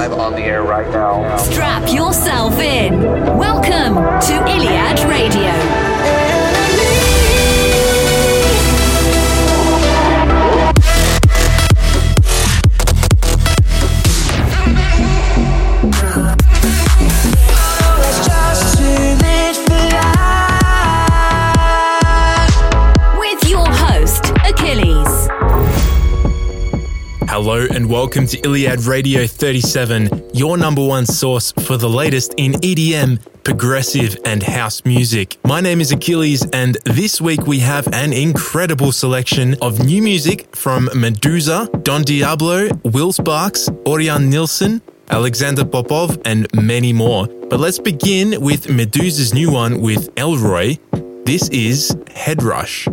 live on the air right now. Strap yourself in. Welcome to Iliad Radio. Welcome to Iliad Radio 37, your number one source for the latest in EDM, progressive, and house music. My name is Achilles, and this week we have an incredible selection of new music from Meduza, Don Diablo, Will Sparks, Orion Nilsson, Alexander Popov, and many more. But let's begin with Meduza's new one with Elroii. This is Head Rush.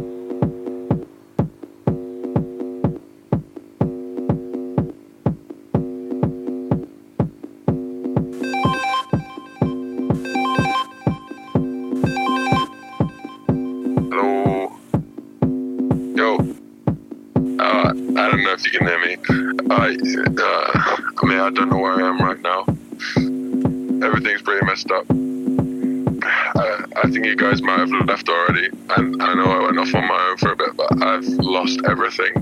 You guys might have left already. And I know I went off on my own for a bit, but I've lost everything.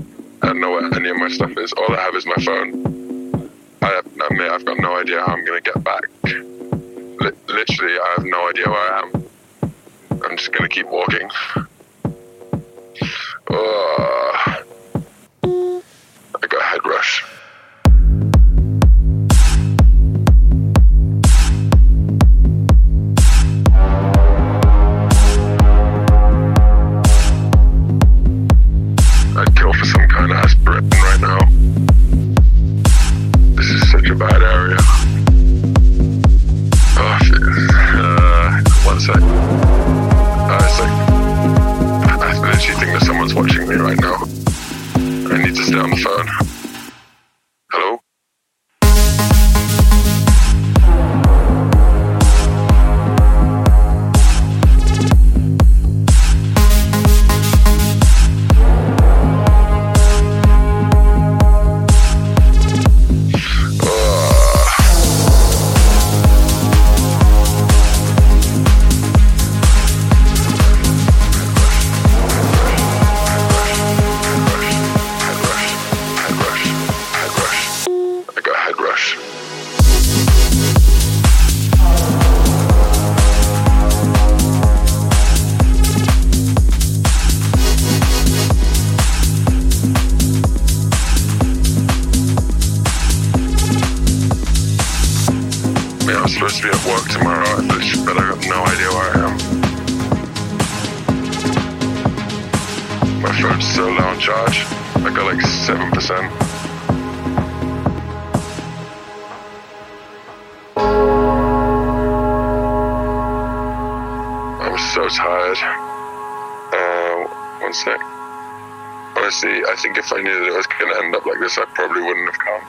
I don't know where any of my stuff is. All I have is my phone. I, mean, I've got no idea how I'm going to get back. Li- literally, I have no idea where I am. I'm just gonna keep walking. Honestly, I think if I knew that it was going to end up like this, I probably wouldn't have come.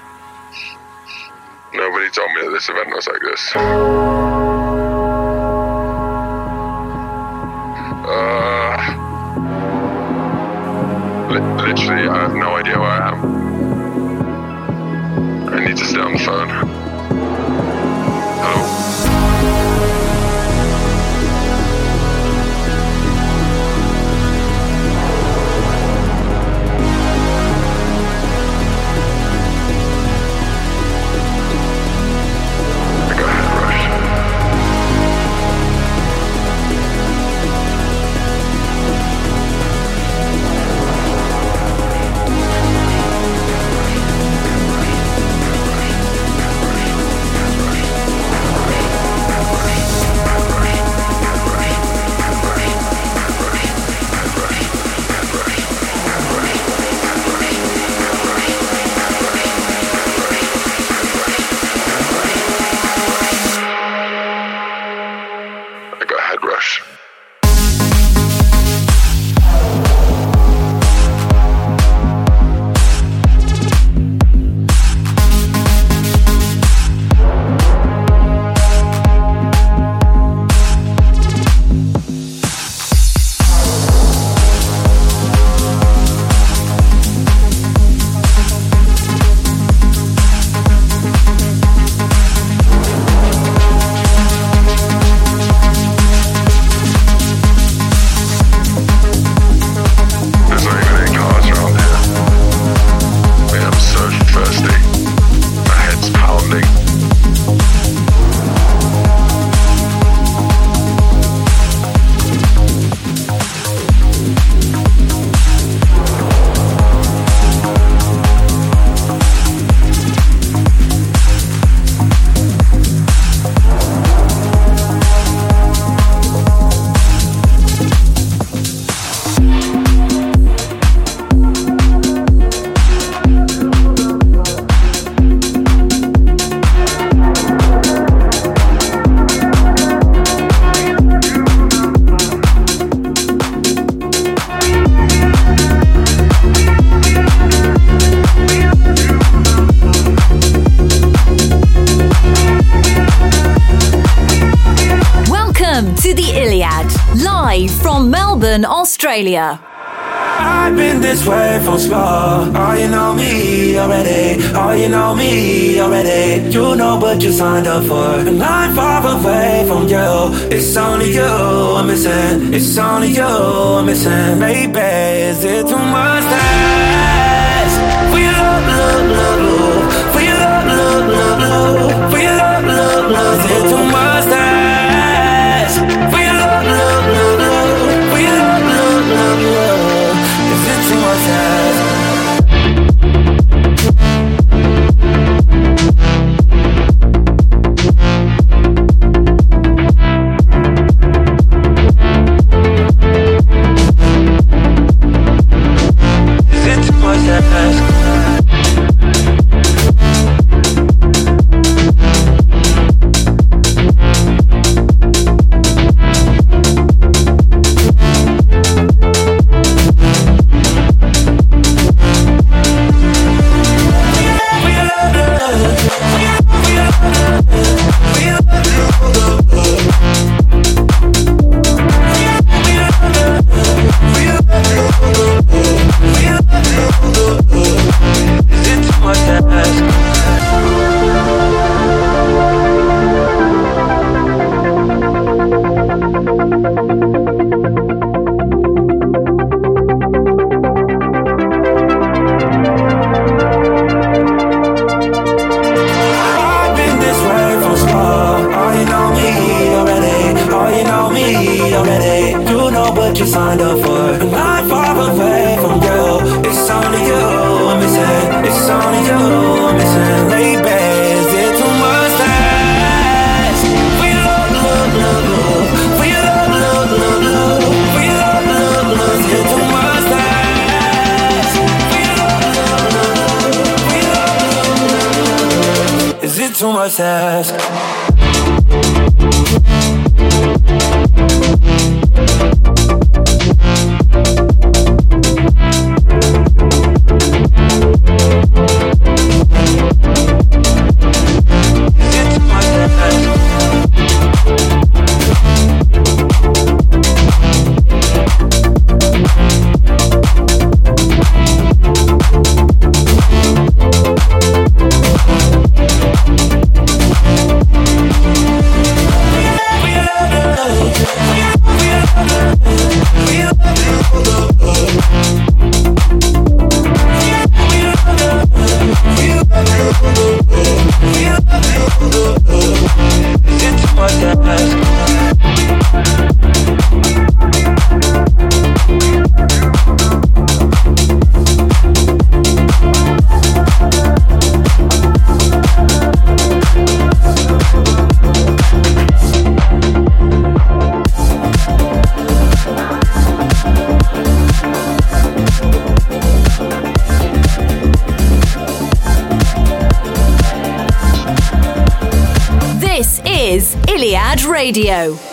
Nobody told me that this event was like this. Uh, li- literally, I have no idea where I am. I need to stay on the phone. Australia. I've been this way from small. Oh, you know me already. Oh, you know me already. You know what you signed up for. And I'm far away from you. It's only you I'm missing. It's only you I'm missing. Maybe is it too much to? For your love, love, love, love. For your love, love, love, love. For your love, love, love. Is it too much Radio.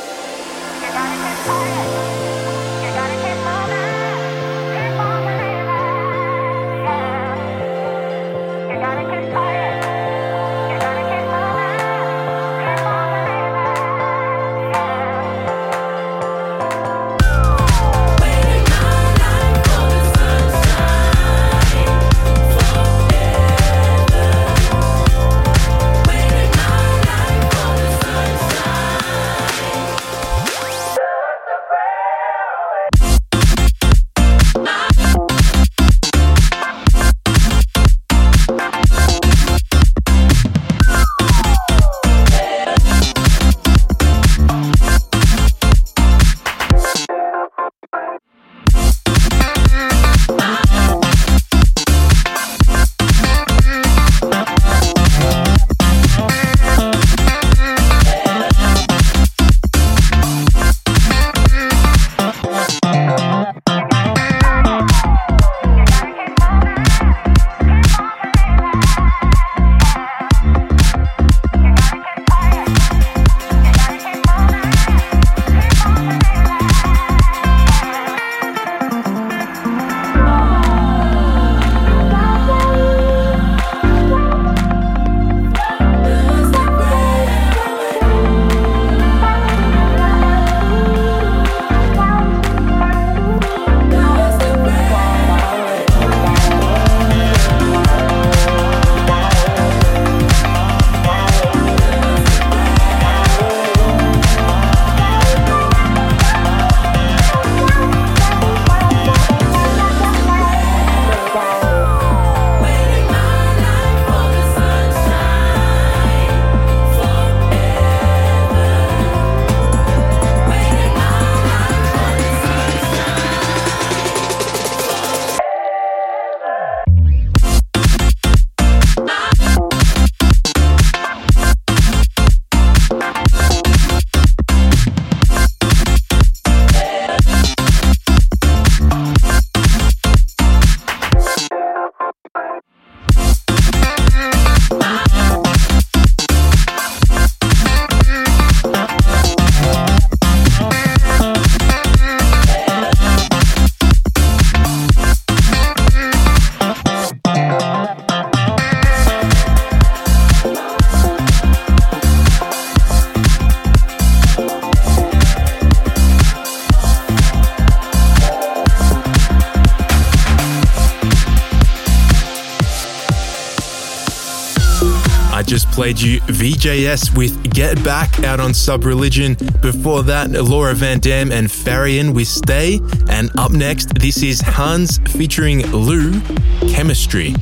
VJS with Get Back out on Sub Religion. Before that, Laura Van Dam and Pharien with Stay. And up next, this is Hanns featuring LU, Chemistry.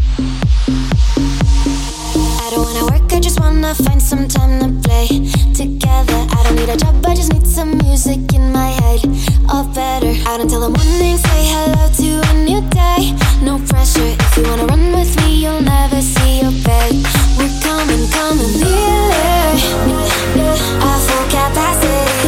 I don't wanna work, I just wanna find some time to play together. I don't need a job, I just need some music in my head. All better. Out until the morning, say hello to a new day. No pressure. If you wanna run with me, you'll never see your bed coming, coming nearer. I forget that.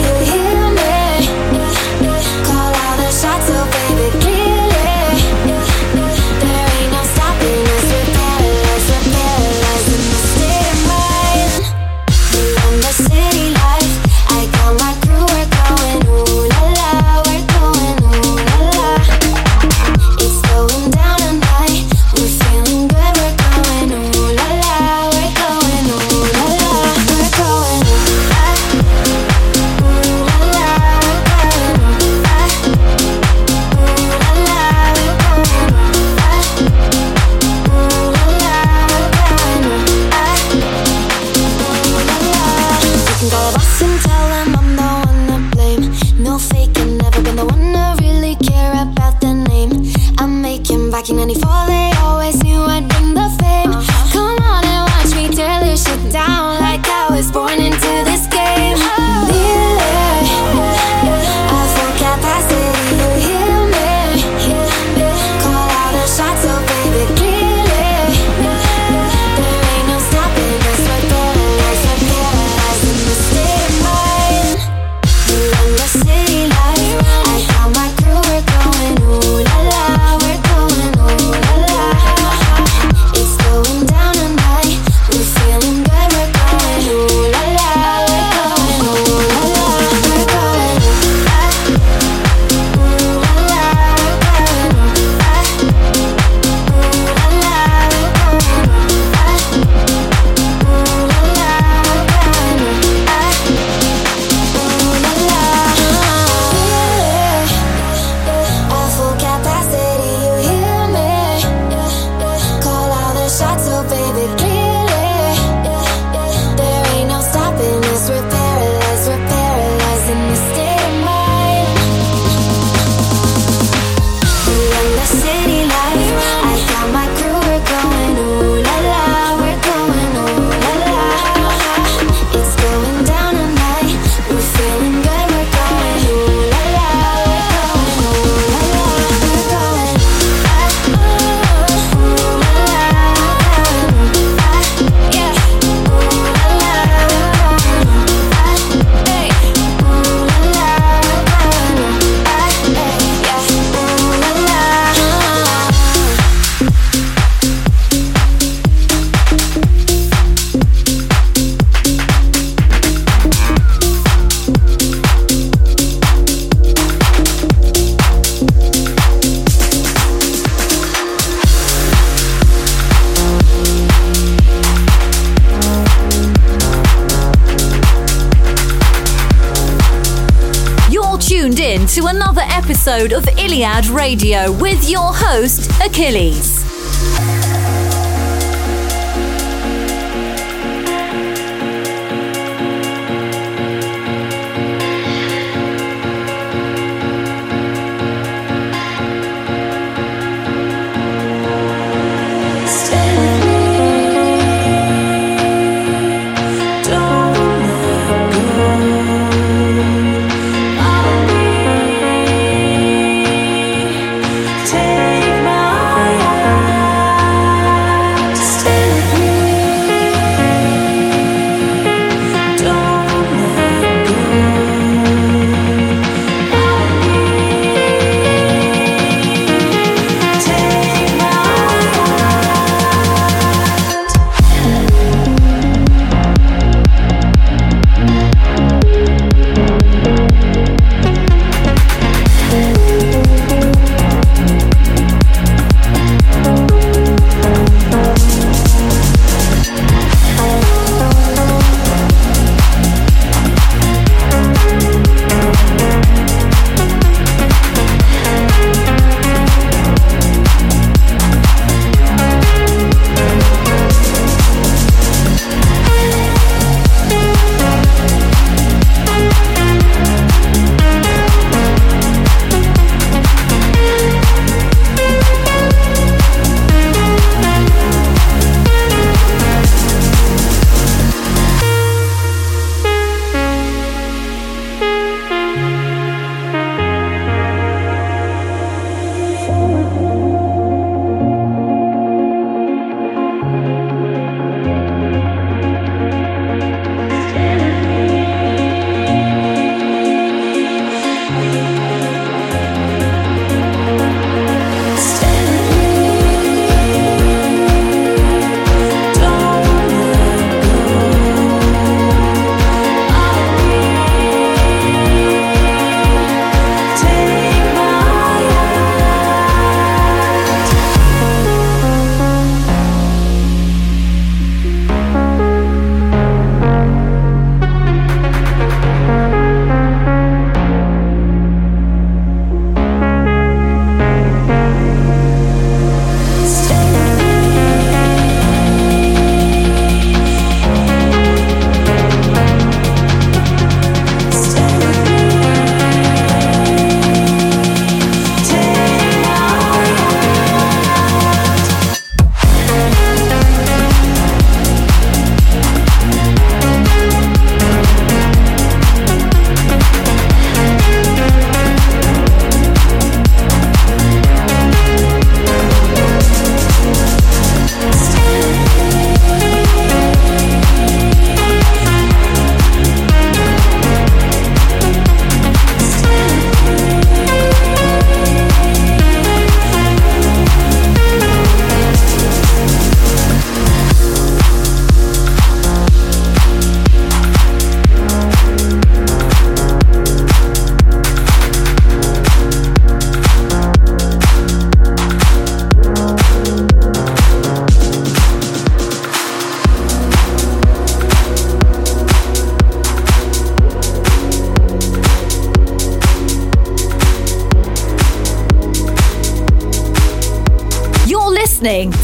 back in 94 late episode of Iliad Radio with your host, Achilles.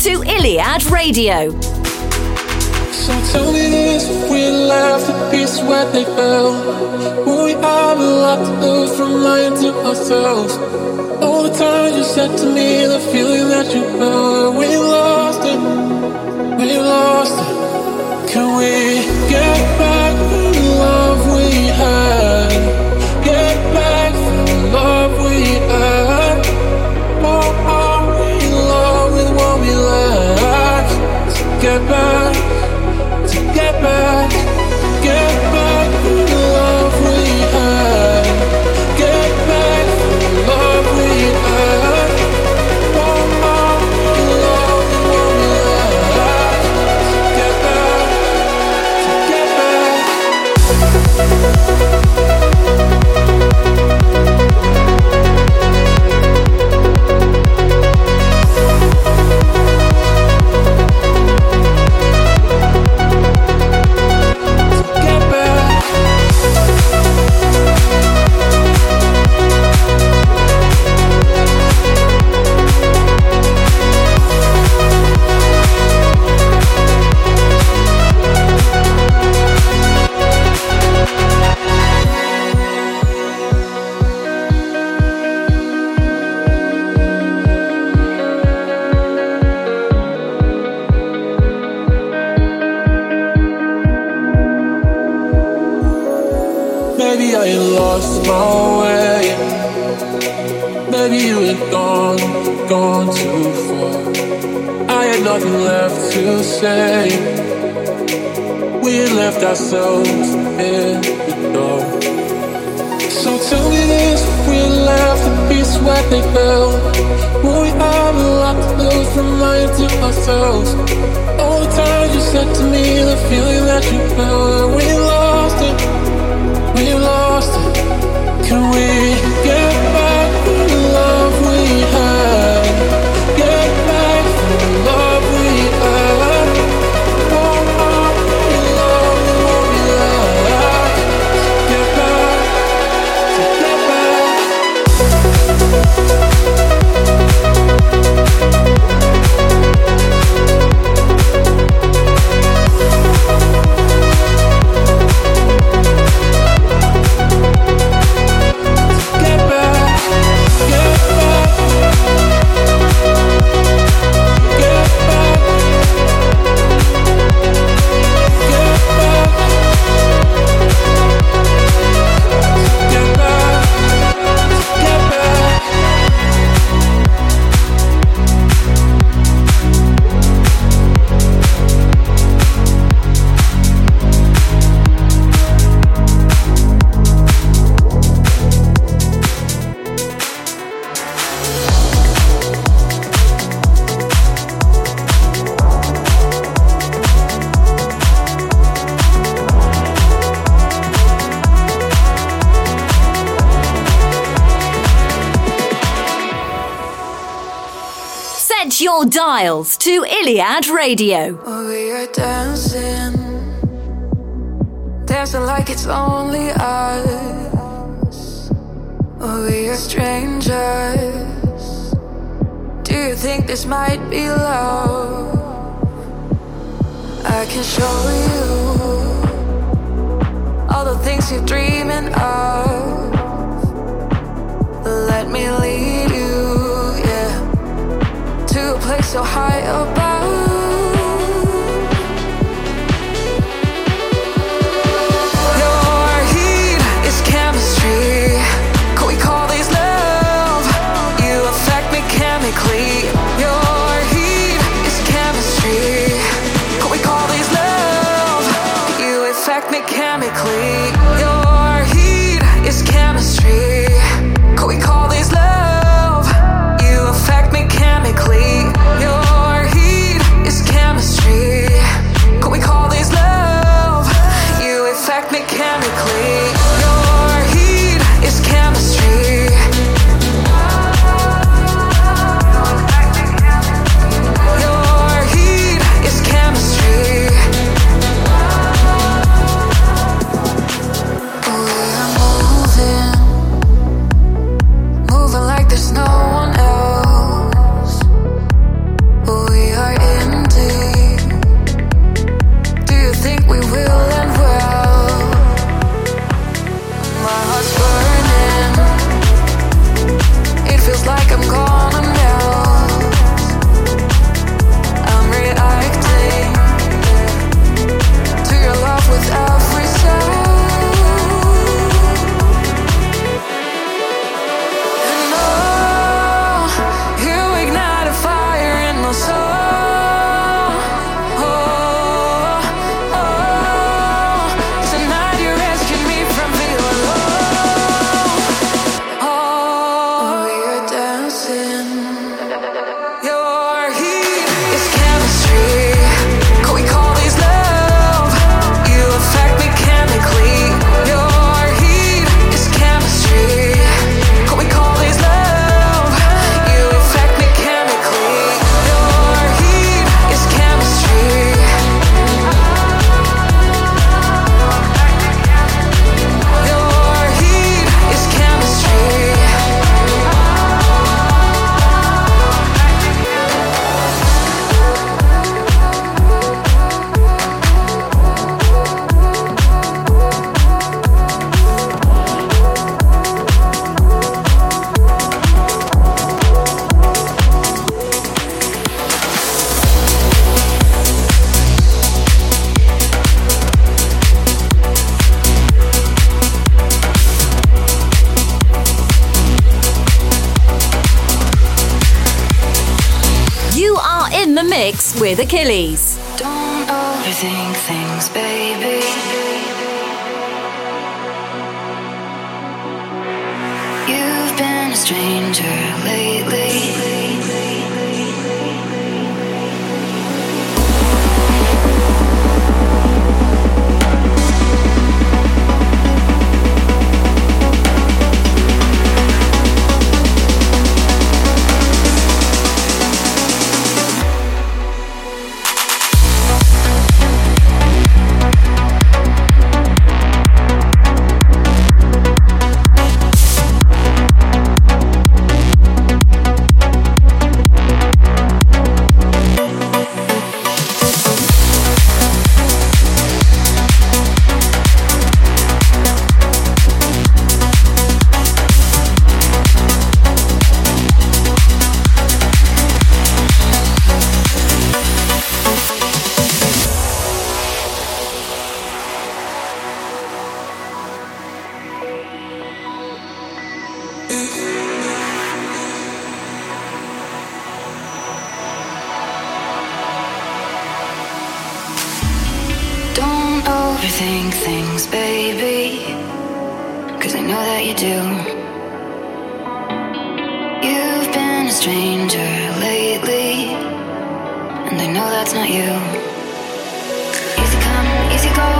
To Iliad Radio. So tell me this, left the where they fell we have a lot to lose from lying to ourselves? All the times you said to me, the feeling that you felt We lost it, we lost it Can we get dials to Iliad Radio. Oh, we are dancing, dancing like it's only us. Oh, we are strangers. Do you think this might be love? I can show you all the things you're dreaming of. Let me lead you so high above Achilles. Overthink things, baby. Cause I know that you do. You've been a stranger lately. And I know that's not you. Easy come, easy go.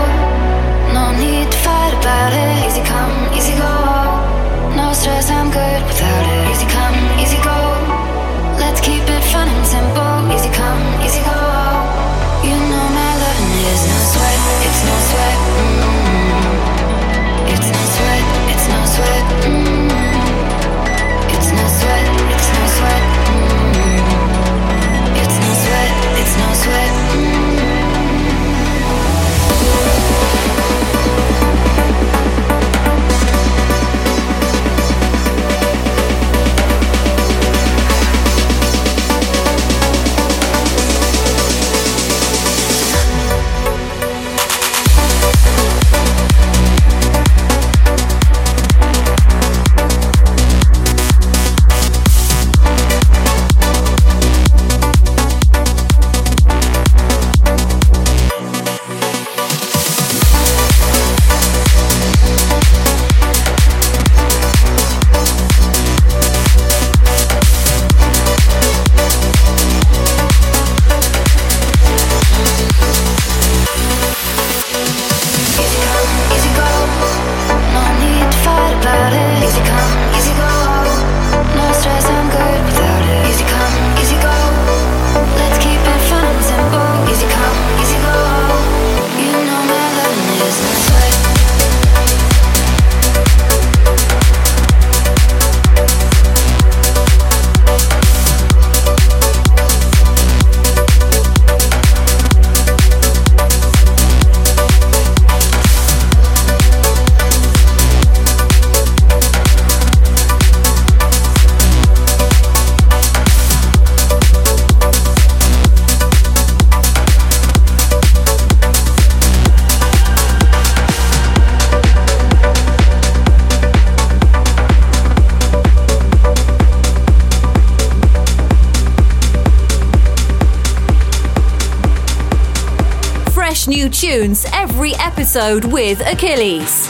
No need to fight about it. Easy come, easy go. No stress, I'm good without it. Easy come, easy go. Let's keep it fun and simple. It's no sweat. It's no sweat. Tunes every episode with Achilles.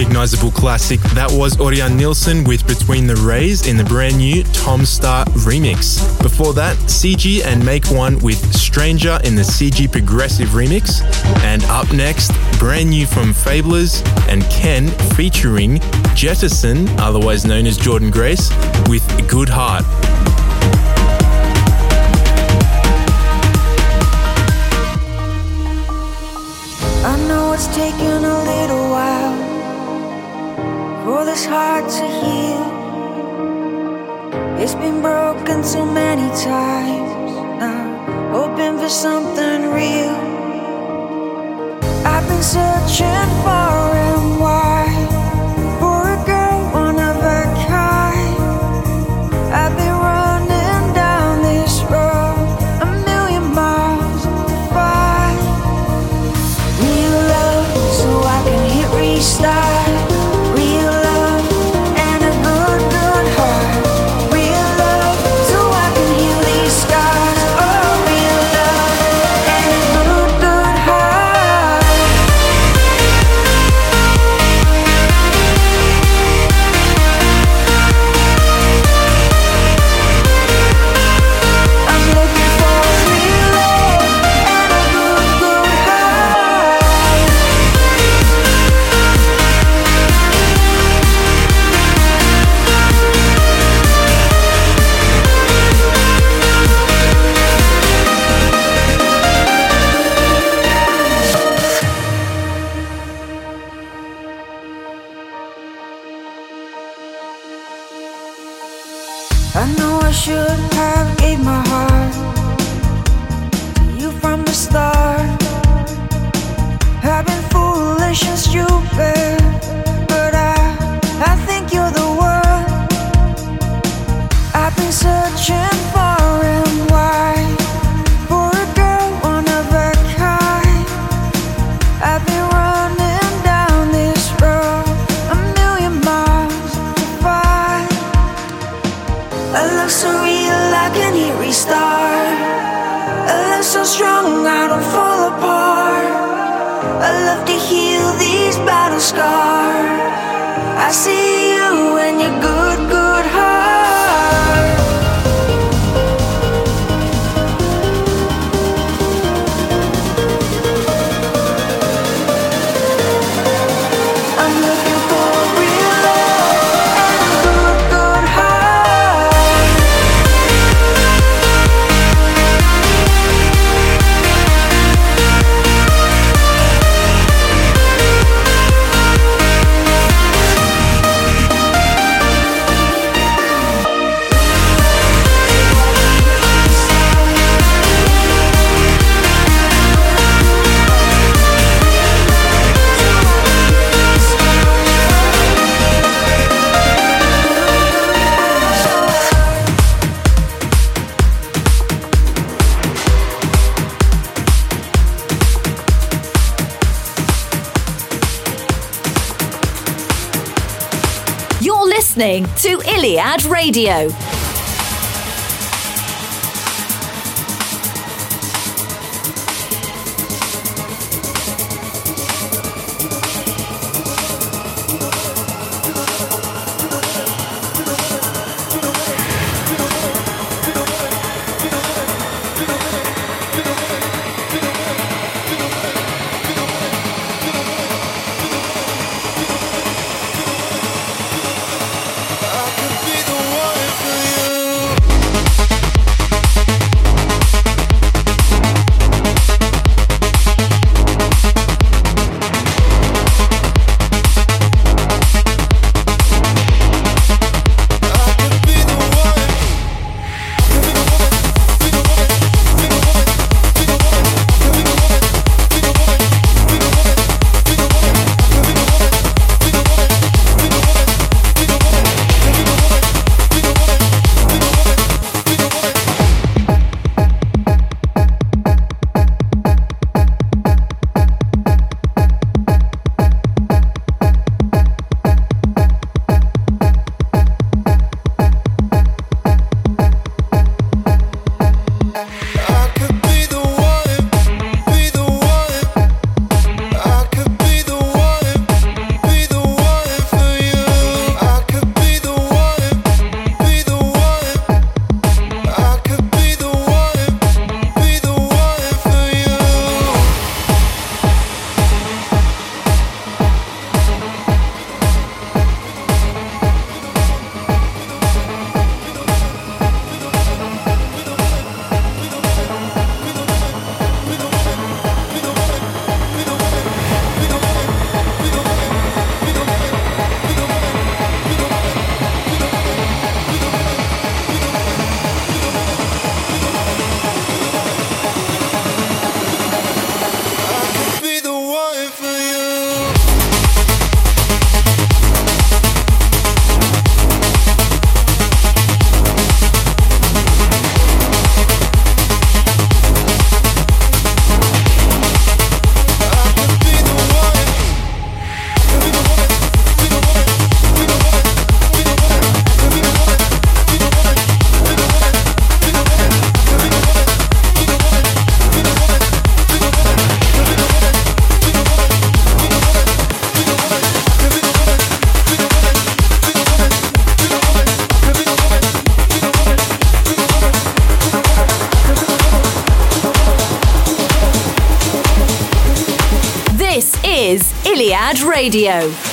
recognizable classic. That was Orion Nilsson with Between the Rays in the brand new Tom Star remix. Before that, Seegy and Make One with Stranger in the Seegy Progressive remix. And up next, brand new from Fablers and Ken featuring Jettison, otherwise known as Jordan Grace, with Good Heart. this hard to heal. It's been broken so many times now, hoping for something real. I've been searching for it. listening to Iliad Radio. Radio.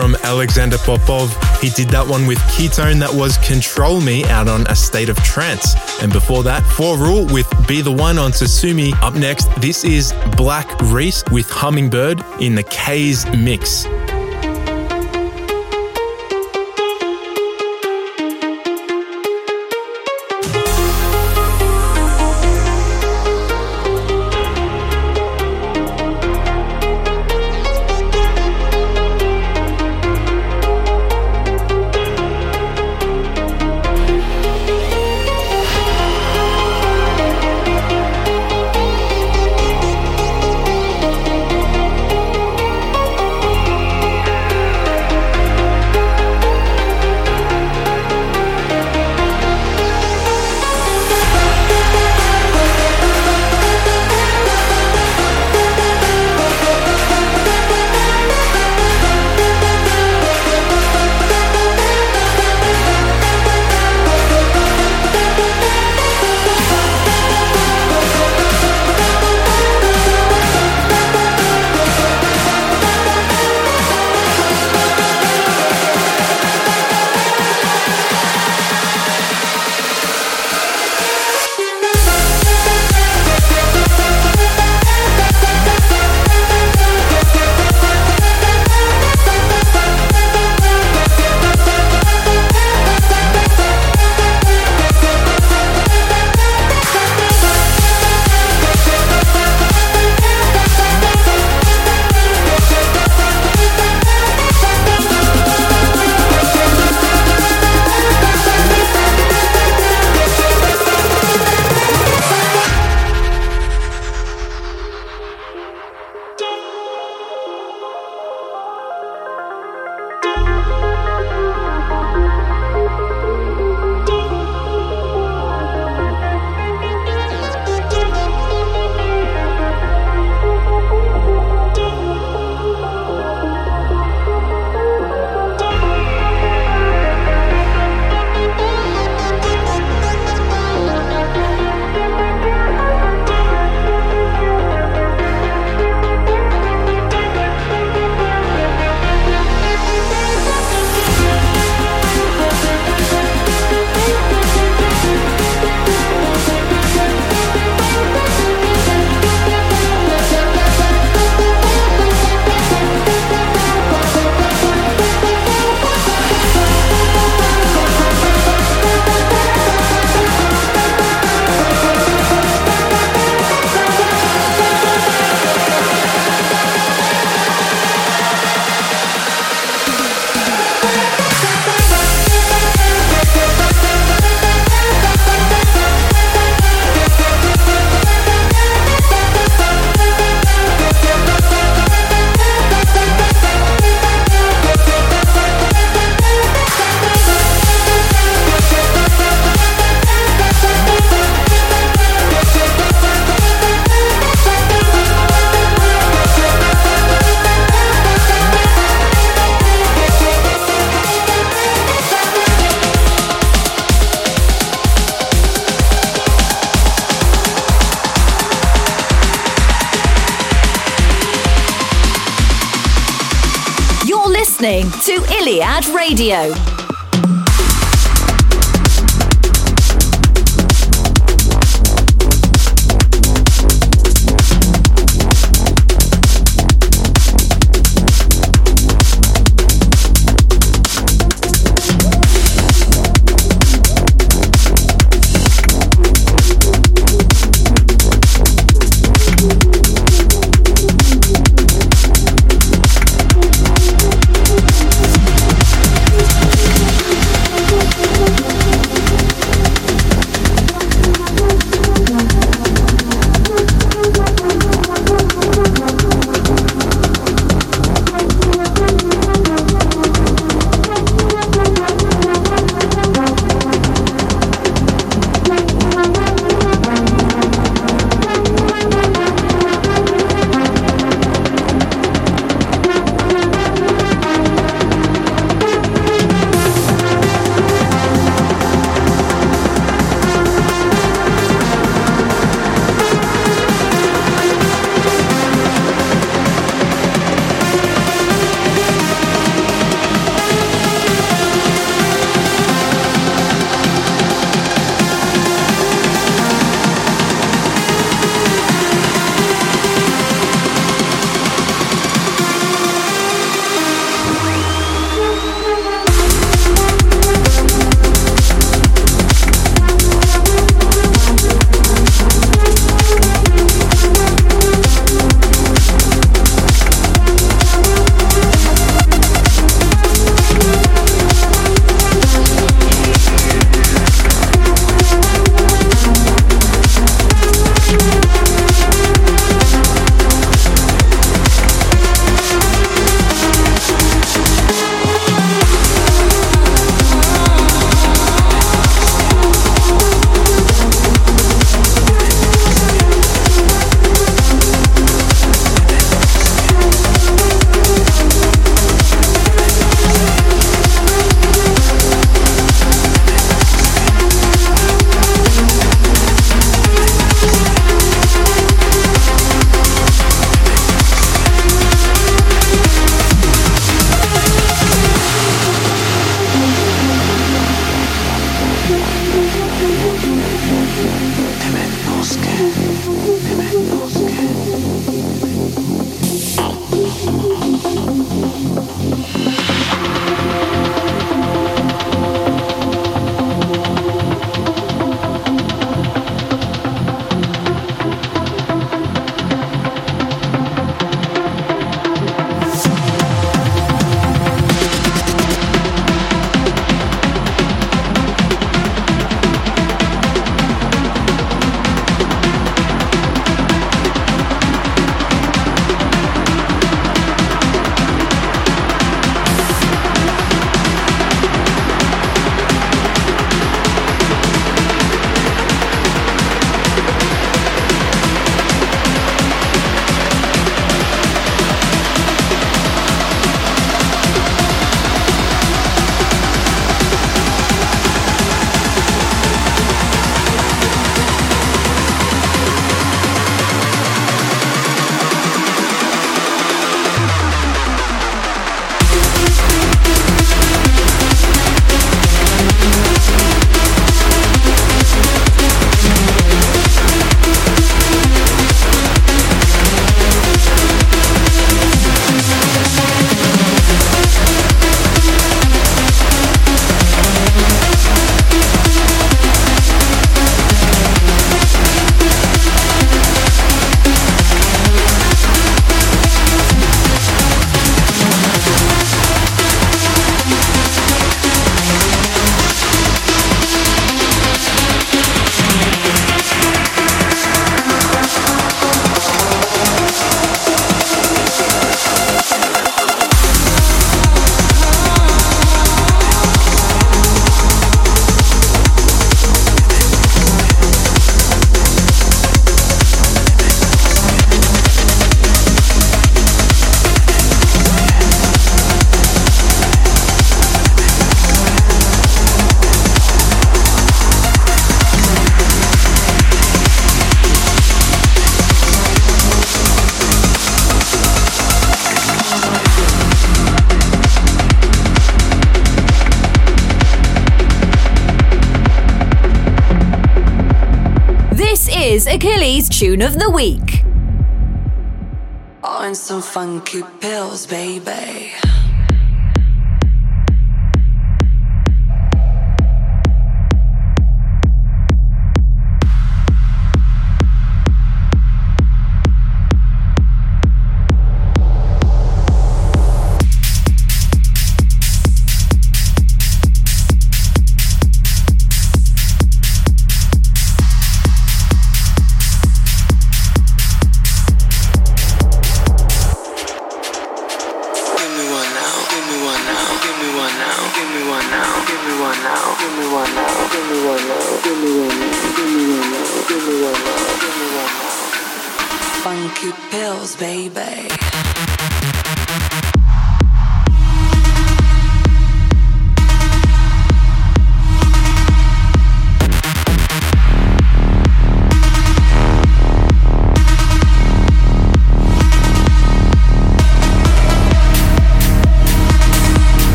From Alexander Popov. He did that one with Ketone that was Control Me out on A State of Trance. And before that, For Rule with Be the One on Susumi. Up next, this is Black Reese with Hummingbird in the K's mix. Radio. Tune of the week. On some funky pills, baby.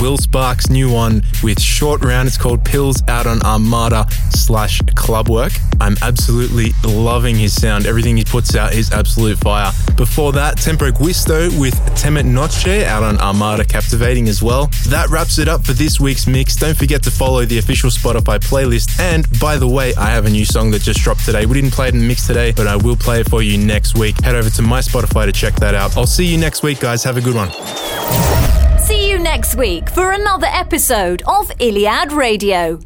Will Sparks' new one with Short Round. It's called Pills out on Armada slash Clubwork. I'm absolutely loving his sound. Everything he puts out is absolute fire. Before that, Tempo Giusto with Temet Nosce out on Armada Captivating as well. That wraps it up for this week's mix. Don't forget to follow the official Spotify playlist. And by the way, I have a new song that just dropped today. We didn't play it in the mix today, but I will play it for you next week. Head over to my Spotify to check that out. I'll see you next week, guys. Have a good one next week for another episode of Iliad Radio.